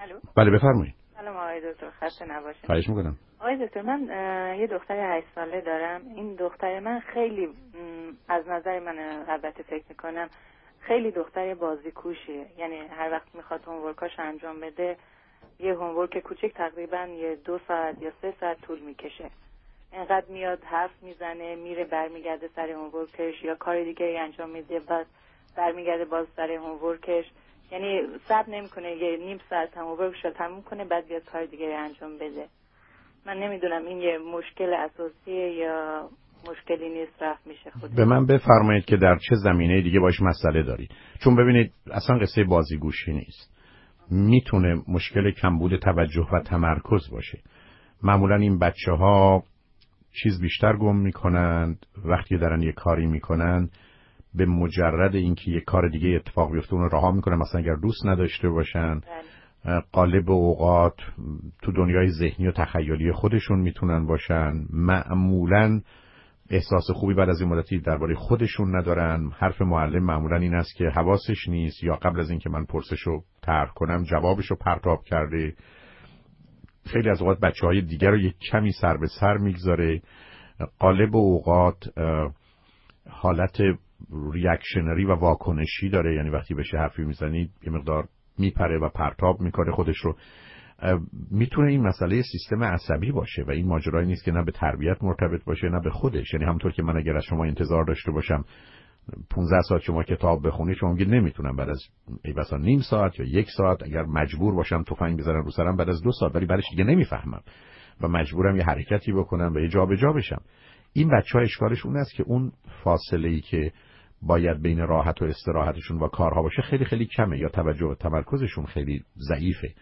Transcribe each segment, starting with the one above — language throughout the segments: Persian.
الو. بله بفرمایید. سلام آقای دکتر خسته نباشید. خواهش می‌کنم. آقای دکتر من یه دختر هشت ساله دارم. این دختر من خیلی از نظر من البته فکر می‌کنم خیلی دختر بازی کوشیه یعنی هر وقت می‌خواد هومورکاش انجام بده یه هومورک کوچک تقریبا یه دو ساعت یا سه ساعت طول می‌کشه. انقدر میاد حرف می‌زنه میره برمیگرده سر هومورکش یا کار دیگه انجام میده بعد برمیگرده باز سر هومورکش یعنی صبر نمی‌کنه یه نیم ساعت هومورکش رو تموم کنه بعد بیاد کار دیگه انجام بده. من نمی‌دونم این یه مشکل اساسیه یا مشکلی نیست رفت میشه خود به من بفرمایید که در چه زمینه دیگه باش مسئله دارید. چون ببینید اصلا قصه بازیگوشی نیست. می‌تونه مشکل کمبود توجه و تمرکز باشه. معمولا این بچه ها چیز بیشتر گم می‌کنند وقتی دارن یه کاری می‌کنن به مجرد اینکه یه کار دیگه اتفاق بیفته اون رها می‌کنن مثلا اگر دوست نداشته باشن بله. قالب اوقات تو دنیای ذهنی و تخیلی خودشون می‌تونن باشن. معمولا احساس خوبی بعد از این مدتی درباره خودشون ندارن. حرف معلم معمولا این است که حواسش نیست یا قبل از اینکه من پرسش رو طرح کنم جوابش رو پرتاب کرده. خیلی از اوقات بچه های دیگر رو یک کمی سر به سر می‌گذاره. قالب اوقات حالت ریاکشنری و واکنشی داره. یعنی وقتی بشه حرفی می‌زنید یه مقدار میپره و پرتاب می‌کنه خودش رو. می‌تونه این مسئله سیستم عصبی باشه و این ماجرایی نیست که نه به تربیت مرتبط باشه نه به خودش. یعنی همونطور که من اگر از شما انتظار داشته باشم 15 ساعت شما کتاب بخونید شما میگید نمی‌تونم بعد از ای بسا نیم ساعت یا یک ساعت اگر مجبور باشم تفنگ بزنم رو سرم بعد از دو ساعت ولی بعدش دیگه نمی‌فهمم. و مجبورم یه حرکتی بکنم و یه جا به جا بشم. این بچه ها اشکالش اون است که اون فاصله ای که باید بین راحت و استراحتشون و کارها باشه خیلی خیلی کمه یا توجه و تمرکزشون خیلی ضعیفه.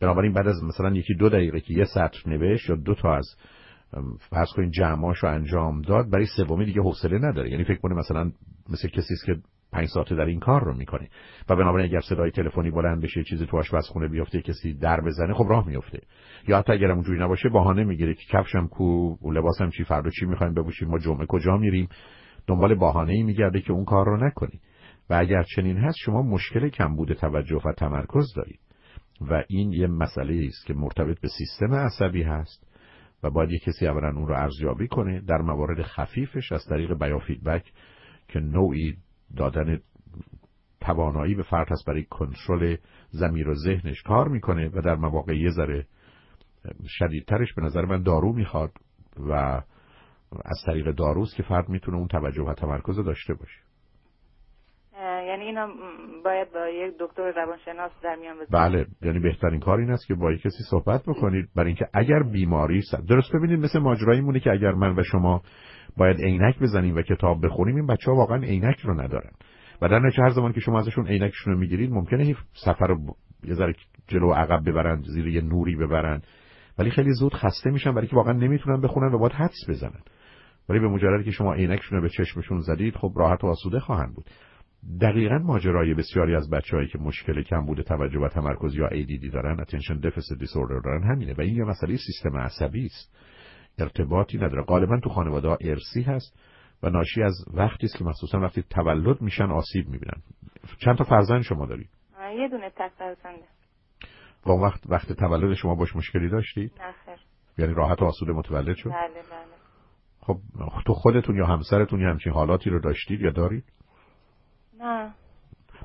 بنابراین بعد از مثلا یکی دو دقیقه که یه سطر نوشت یا دو تا از فرض کنید جمعاش رو انجام داد برای سومی دیگه حوصله نداره. یعنی فکر کنه مثلا مثل کسی است که پنج ساعته در این کار رو می‌کنه. و بنابراین اگر صدای تلفنی بلند بشه چیزی تو آشپزخونه بیفته کسی در بزنه خب راه میفته یا حتی اگر اونجوری نباشه بهانه می‌گیره که کفشم کو لباسم چی فردا چی می‌خوایم بپوشیم ما جمعه کجا میریم. دنبال بهانه ای میگرده که اون کار رو نکنی. و اگر چنین هست شما مشکل کمبود توجه و تمرکز دارید. و این یه مسئله است که مرتبط به سیستم عصبی هست و باید یه کسی اولا اون رو ارزیابی کنه در موارد خفیفش از طریق بیا فیدبک که نوعی دادن توانایی به فرد هست برای کنترل زمیر و ذهنش کار می‌کنه و در مواقع یه ذره شدیدترش به نظر من دارو می‌خواد و از طریق داروست که فرد می‌تونه اون توجه و تمرکز داشته باشه. یعنی اینا باید با یک دکتر روانشناس در میان بذارید بله یعنی بهترین کار این است که با یک کسی صحبت بکنید. برای اینکه اگر بیماری درست ببینید مثل ماجرایی مونه که اگر من و شما باید عینک بزنیم و کتاب بخونیم این بچه ها واقعا عینک رو ندارن. و در نتیجه هر زمان که شما ازشون عینکشون رو می‌گیرید ممکنه سفر رو یه ذره جلو عقب ببرن زیر یه نوری ببرن. ولی خیلی زود خسته میشن برای که واقعا نمی‌تونن بخونن و باید حدس بزنن. ولی به مجردی که شما عینکشون رو به چشمشون زدید خب راحت و آسوده خواهند بود. دقیقا ماجرای بسیاری از بچههایی که مشکل کم بوده توجه و تمرکز یا ADD دارن attention deficit disorder دارن همینه و این یه مسئله سیستم عصبی است. ارتباطی نداره. غالبا تو خانواده ها ارسی هست و ناشی از وقتی است که مخصوصا وقتی تولد میشن آسیب می‌بینن. چند تا فرزند شما دارید یه دونه تک فرزنده و اون وقت وقت تولد شما باش مشکلی داشتید نه خیر. یعنی راحت و آسوده متولد شد؟ بله بله. خب تو خودتون یا همسرتون یا همچین حالاتی رو داشتید یا دارید؟ نه.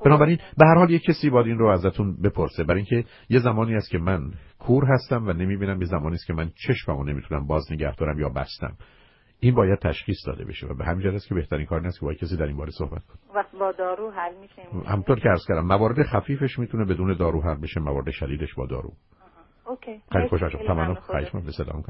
بنابراین به هر حال یک کسی باید این رو ازتون بپرسه. برای اینکه یه زمانی است که من کور هستم و نمی‌بینم یه زمانی است که من چشممو نمی‌تونم باز نگه دارم یا بستم. این باید تشخیص داده بشه و به همین است که بهترین کار است که با کسی در این باره صحبت کنه وقت با دارو حل میشه. همطور که عرض کردم موارد خفیفش می‌تونه بدون دارو حل بشه موارد شدیدش با دارو. اوکی. خیلی خوشحال شدم. تمام خواهش می‌کنم. سلام.